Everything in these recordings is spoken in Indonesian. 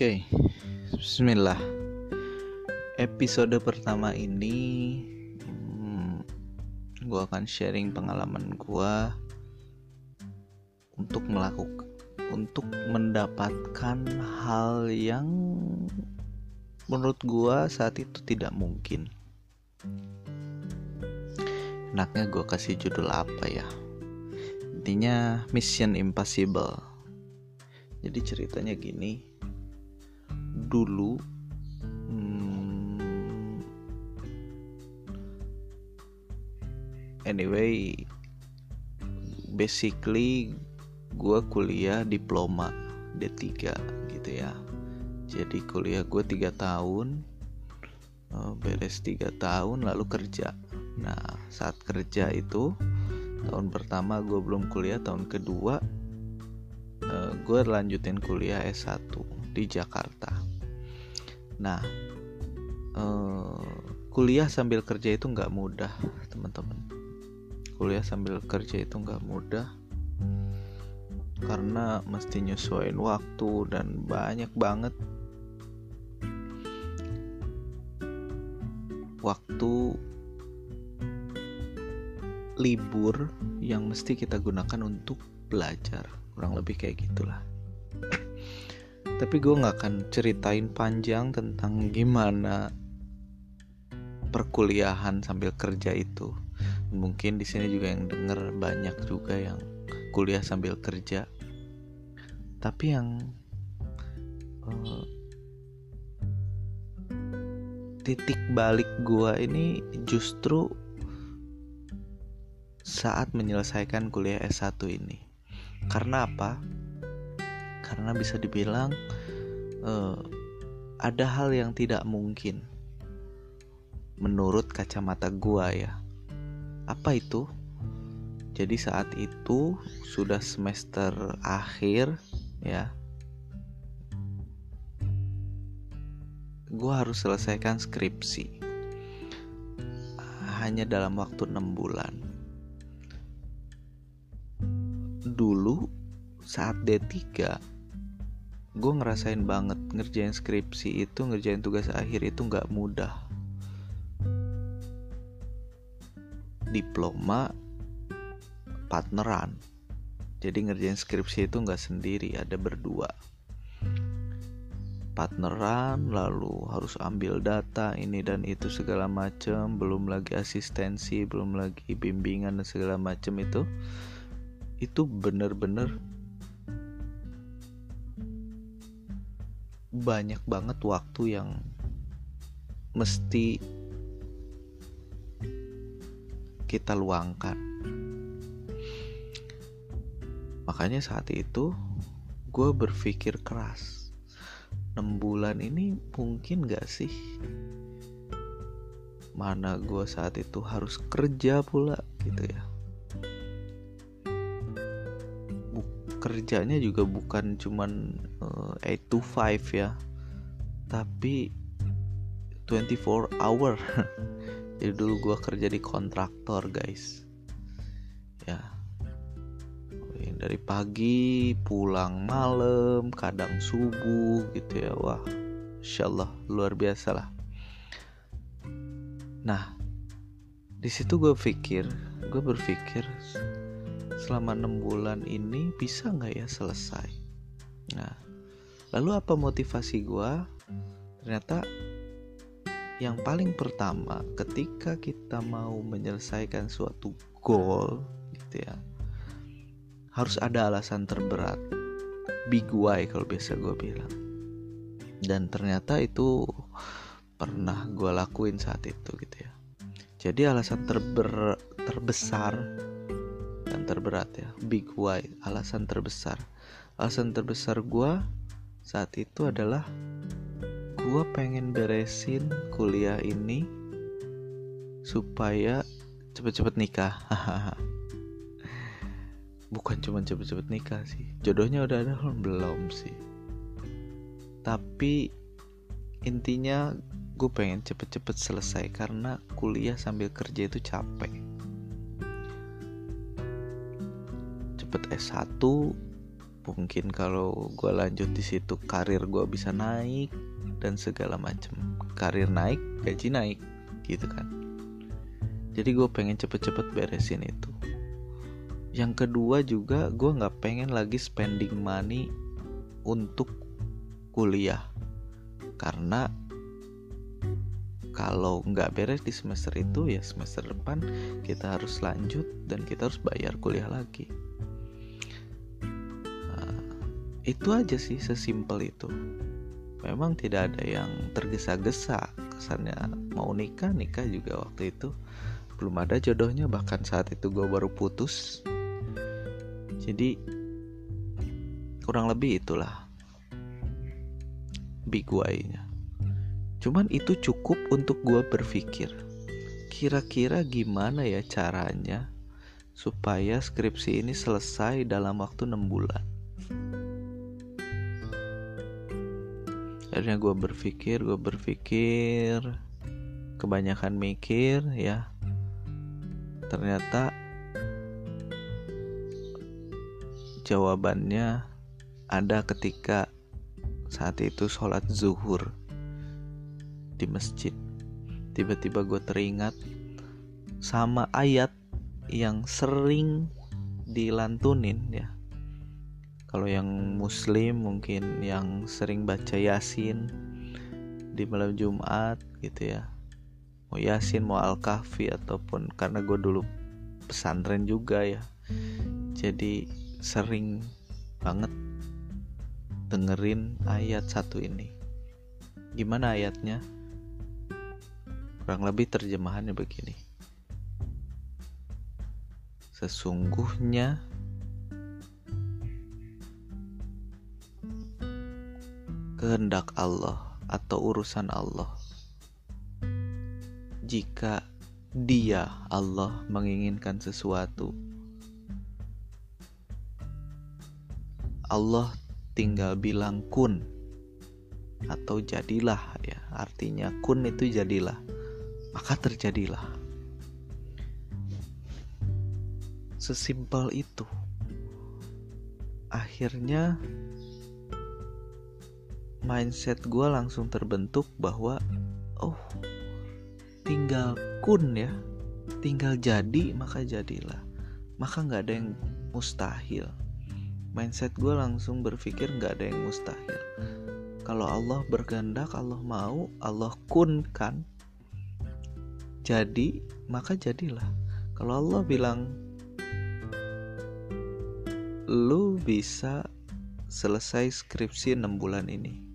Oke, Bismillah. Episode pertama ini, hmm, gue akan sharing pengalaman gue untuk melakukan, untuk mendapatkan hal yang menurut gue saat itu tidak mungkin. Enaknya gue kasih judul apa ya? Intinya Mission Impossible. Jadi ceritanya gini dulu hmm, anyway basically gue kuliah diploma D3 gitu ya. Jadi kuliah gue tiga tahun eh, beres tiga tahun lalu kerja. Nah saat kerja itu tahun pertama gue belum kuliah tahun kedua eh, gue lanjutin kuliah S1 di Jakarta Nah, uh, kuliah sambil kerja itu nggak mudah, teman-teman. Kuliah sambil kerja itu nggak mudah karena mesti nyesuaiin waktu dan banyak banget waktu libur yang mesti kita gunakan untuk belajar kurang lebih kayak gitulah tapi gue nggak akan ceritain panjang tentang gimana perkuliahan sambil kerja itu. Mungkin di sini juga yang denger banyak juga yang kuliah sambil kerja. Tapi yang uh, titik balik gue ini justru saat menyelesaikan kuliah S1 ini. Karena apa? karena bisa dibilang uh, ada hal yang tidak mungkin menurut kacamata gua ya. Apa itu? Jadi saat itu sudah semester akhir ya. Gua harus selesaikan skripsi. Hanya dalam waktu enam bulan. Dulu saat D3 gue ngerasain banget ngerjain skripsi itu ngerjain tugas akhir itu nggak mudah. Diploma partneran. Jadi ngerjain skripsi itu nggak sendiri ada berdua. Partneran lalu harus ambil data ini dan itu segala macam belum lagi asistensi belum lagi bimbingan dan segala macam itu. Itu bener-bener banyak banget waktu yang mesti kita luangkan. Makanya saat itu gue berpikir keras. 6 bulan ini mungkin gak sih? Mana gue saat itu harus kerja pula gitu ya. Kerjanya juga bukan cuman uh, 8 to 5 ya. Tapi 24 hour. Jadi dulu gue kerja di kontraktor guys. Ya. Dari pagi pulang malam kadang subuh gitu ya. Wah insyaallah luar biasa lah. Nah di situ gue pikir gue berpikir selama enam bulan ini bisa nggak ya selesai? Nah lalu apa motivasi gue ternyata yang paling pertama ketika kita mau menyelesaikan suatu goal gitu ya harus ada alasan terberat. Big why kalau biasa gue bilang. Dan ternyata itu pernah gue lakuin saat itu gitu ya. Jadi alasan terber terbesar terberat ya. Big why alasan terbesar. Alasan terbesar gue saat itu adalah gue pengen beresin kuliah ini supaya cepet-cepet nikah. Bukan cuma cepet-cepet nikah sih. Jodohnya udah ada belum sih. Tapi intinya gue pengen cepet-cepet selesai karena kuliah sambil kerja itu capek cepet S1 mungkin kalau gue lanjut di situ karir gue bisa naik dan segala macam karir naik gaji naik gitu kan. Jadi gue pengen cepet-cepet beresin itu. Yang kedua juga gue nggak pengen lagi spending money untuk kuliah. Karena kalau nggak beres di semester itu ya semester depan kita harus lanjut dan kita harus bayar kuliah lagi itu aja sih sesimpel itu. Memang tidak ada yang tergesa-gesa. Kesannya mau nikah nikah juga waktu itu belum ada jodohnya. Bahkan saat itu gue baru putus. Jadi kurang lebih itulah big why-nya. Cuman itu cukup untuk gue berpikir Kira-kira gimana ya caranya Supaya skripsi ini selesai dalam waktu 6 bulan Akhirnya gue berpikir, gue berpikir Kebanyakan mikir ya. Ternyata Jawabannya ada ketika saat itu sholat zuhur di masjid. Tiba-tiba gue teringat sama ayat yang sering dilantunin ya kalau yang muslim mungkin yang sering baca yasin di malam jumat gitu ya. Mau yasin mau al kahfi ataupun karena gue dulu pesantren juga ya. Jadi sering banget dengerin ayat satu ini. Gimana ayatnya? Kurang lebih terjemahannya begini. Sesungguhnya kehendak Allah atau urusan Allah. Jika Dia Allah menginginkan sesuatu, Allah tinggal bilang kun atau jadilah ya. Artinya kun itu jadilah maka terjadilah. Sesimpel itu. Akhirnya mindset gue langsung terbentuk bahwa oh tinggal kun ya tinggal jadi maka jadilah. Maka nggak ada yang mustahil. Mindset gue langsung berpikir nggak ada yang mustahil. Kalau Allah berkehendak Allah mau Allah kun kan? Jadi maka jadilah. Kalau Allah bilang lu bisa selesai skripsi 6 bulan ini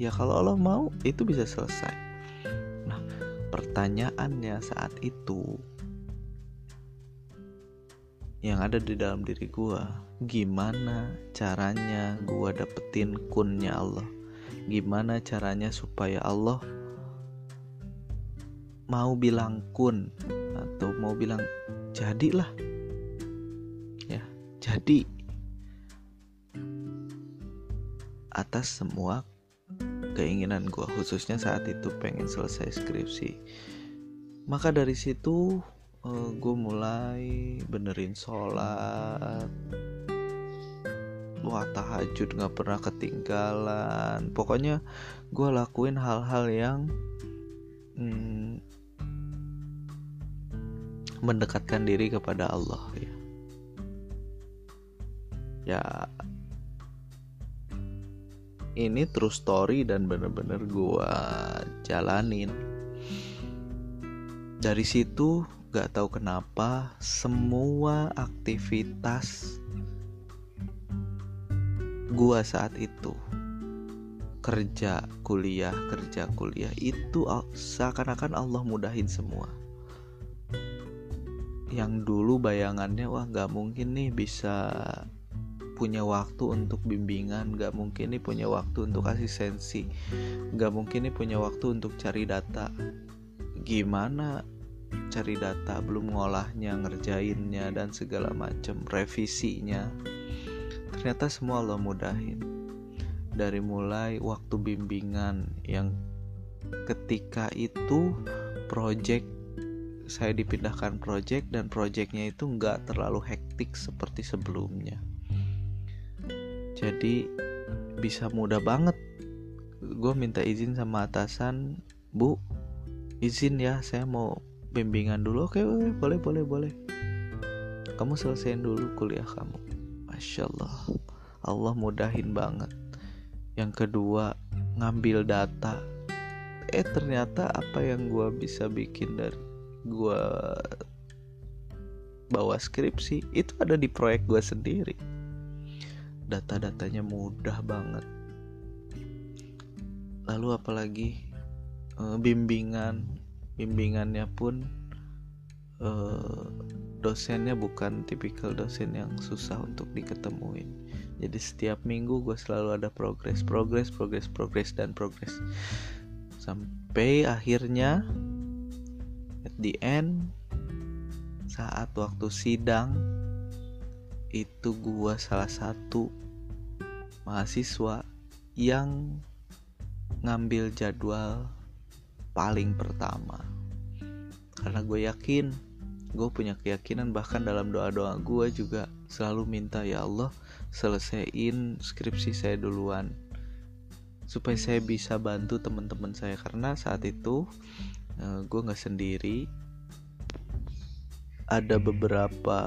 ya kalau Allah mau itu bisa selesai. Nah pertanyaannya saat itu yang ada di dalam diri gua gimana caranya gua dapetin kunnya Allah? Gimana caranya supaya Allah mau bilang kun atau mau bilang jadilah? Ya jadi atas semua keinginan gue khususnya saat itu pengen selesai skripsi. Maka dari situ uh, eh, gue mulai benerin sholat. Wah tahajud nggak pernah ketinggalan. Pokoknya gue lakuin hal-hal yang hmm, mendekatkan diri kepada Allah ya. Ya ini true story dan bener-bener gua jalanin. Dari situ gak tahu kenapa semua aktivitas gua saat itu kerja kuliah kerja kuliah itu seakan-akan Allah mudahin semua yang dulu bayangannya wah nggak mungkin nih bisa punya waktu untuk bimbingan nggak mungkin nih punya waktu untuk asistensi nggak mungkin nih punya waktu untuk cari data. Gimana cari data? Belum ngolahnya ngerjainnya dan segala macam revisinya. Ternyata semua Allah mudahin. Dari mulai waktu bimbingan yang ketika itu project saya dipindahkan project dan projectnya itu nggak terlalu hektik seperti sebelumnya jadi bisa mudah banget. Gue minta izin sama atasan bu izin ya saya mau bimbingan dulu. Oke, boleh boleh boleh. Kamu selesaiin dulu kuliah kamu. Masya Allah. Allah mudahin banget. Yang kedua ngambil data. Eh ternyata apa yang gue bisa bikin dari gue bawa skripsi itu ada di proyek gue sendiri data-datanya mudah banget. Lalu apalagi e, bimbingan bimbingannya pun e, dosennya bukan tipikal dosen yang susah untuk diketemuin. Jadi setiap minggu gue selalu ada progres progres progres progres dan progres. Sampai akhirnya at the end saat waktu sidang itu gua salah satu mahasiswa yang ngambil jadwal paling pertama. Karena gue yakin gue punya keyakinan bahkan dalam doa-doa gue juga selalu minta ya Allah selesaiin skripsi saya duluan supaya saya bisa bantu teman-teman saya. Karena saat itu uh, gue nggak sendiri. Ada beberapa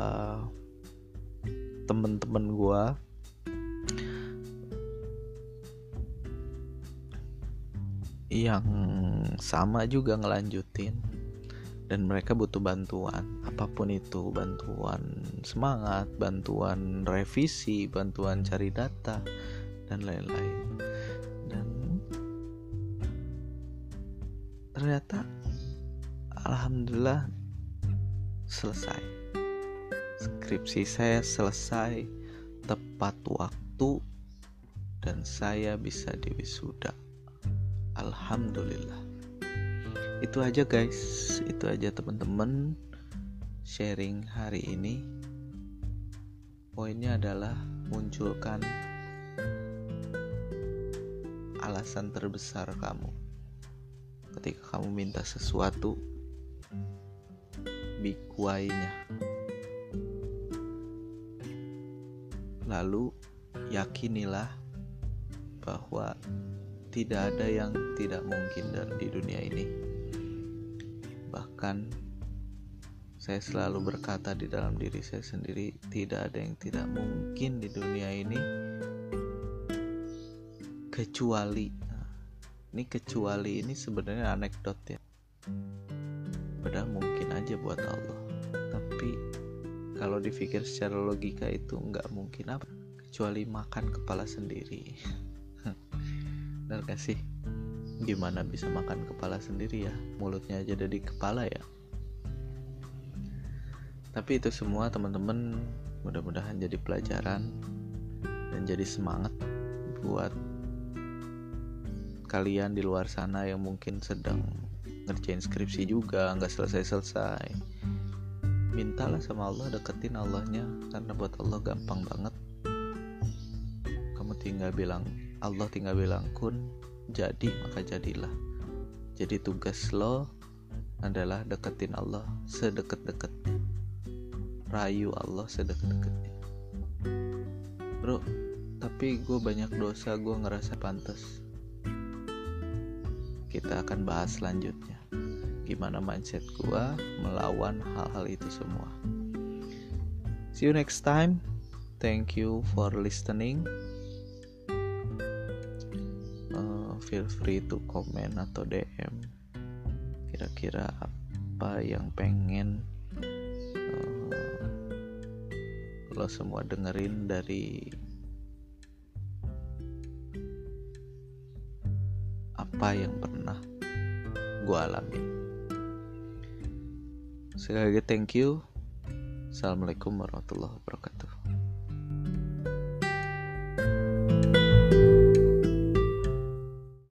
temen-temen gue yang sama juga ngelanjutin. Dan mereka butuh bantuan apa pun itu. Bantuan semangat bantuan revisi bantuan cari data dan lain-lain. Dan ternyata alhamdulillah selesai. Skripsi saya selesai tepat waktu dan saya bisa diwisuda. Alhamdulillah. Itu aja guys, itu aja teman-teman sharing hari ini. Poinnya adalah munculkan alasan terbesar kamu ketika kamu minta sesuatu bikuainya. Lalu yakinilah bahwa tidak ada yang tidak mungkin di dunia ini. Bahkan saya selalu berkata di dalam diri saya sendiri, tidak ada yang tidak mungkin di dunia ini kecuali nah, ini kecuali ini sebenarnya anekdot ya padahal mungkin aja buat Allah tapi kalau dipikir secara logika itu nggak mungkin apa kecuali makan kepala sendiri. Benar gak sih? Gimana bisa makan kepala sendiri ya? Mulutnya aja ada di kepala ya? Tapi itu semua teman-teman mudah-mudahan jadi pelajaran dan jadi semangat buat kalian di luar sana yang mungkin sedang ngerjain skripsi juga nggak selesai-selesai mintalah sama Allah deketin Allahnya karena buat Allah gampang banget. Kamu tinggal bilang Allah tinggal bilang kun jadi maka jadilah. Jadi tugas lo adalah deketin Allah sedekat-dekatnya rayu Allah sedekat-dekatnya bro tapi gue banyak dosa gue ngerasa pantas. Kita akan bahas selanjutnya gimana mindset gua melawan hal-hal itu semua. See you next time. Thank you for listening. Uh, feel free to comment atau DM kira-kira apa yang pengen uh, lo semua dengerin dari apa yang pernah gue alami sekali lagi thank you. Assalamualaikum warahmatullahi wabarakatuh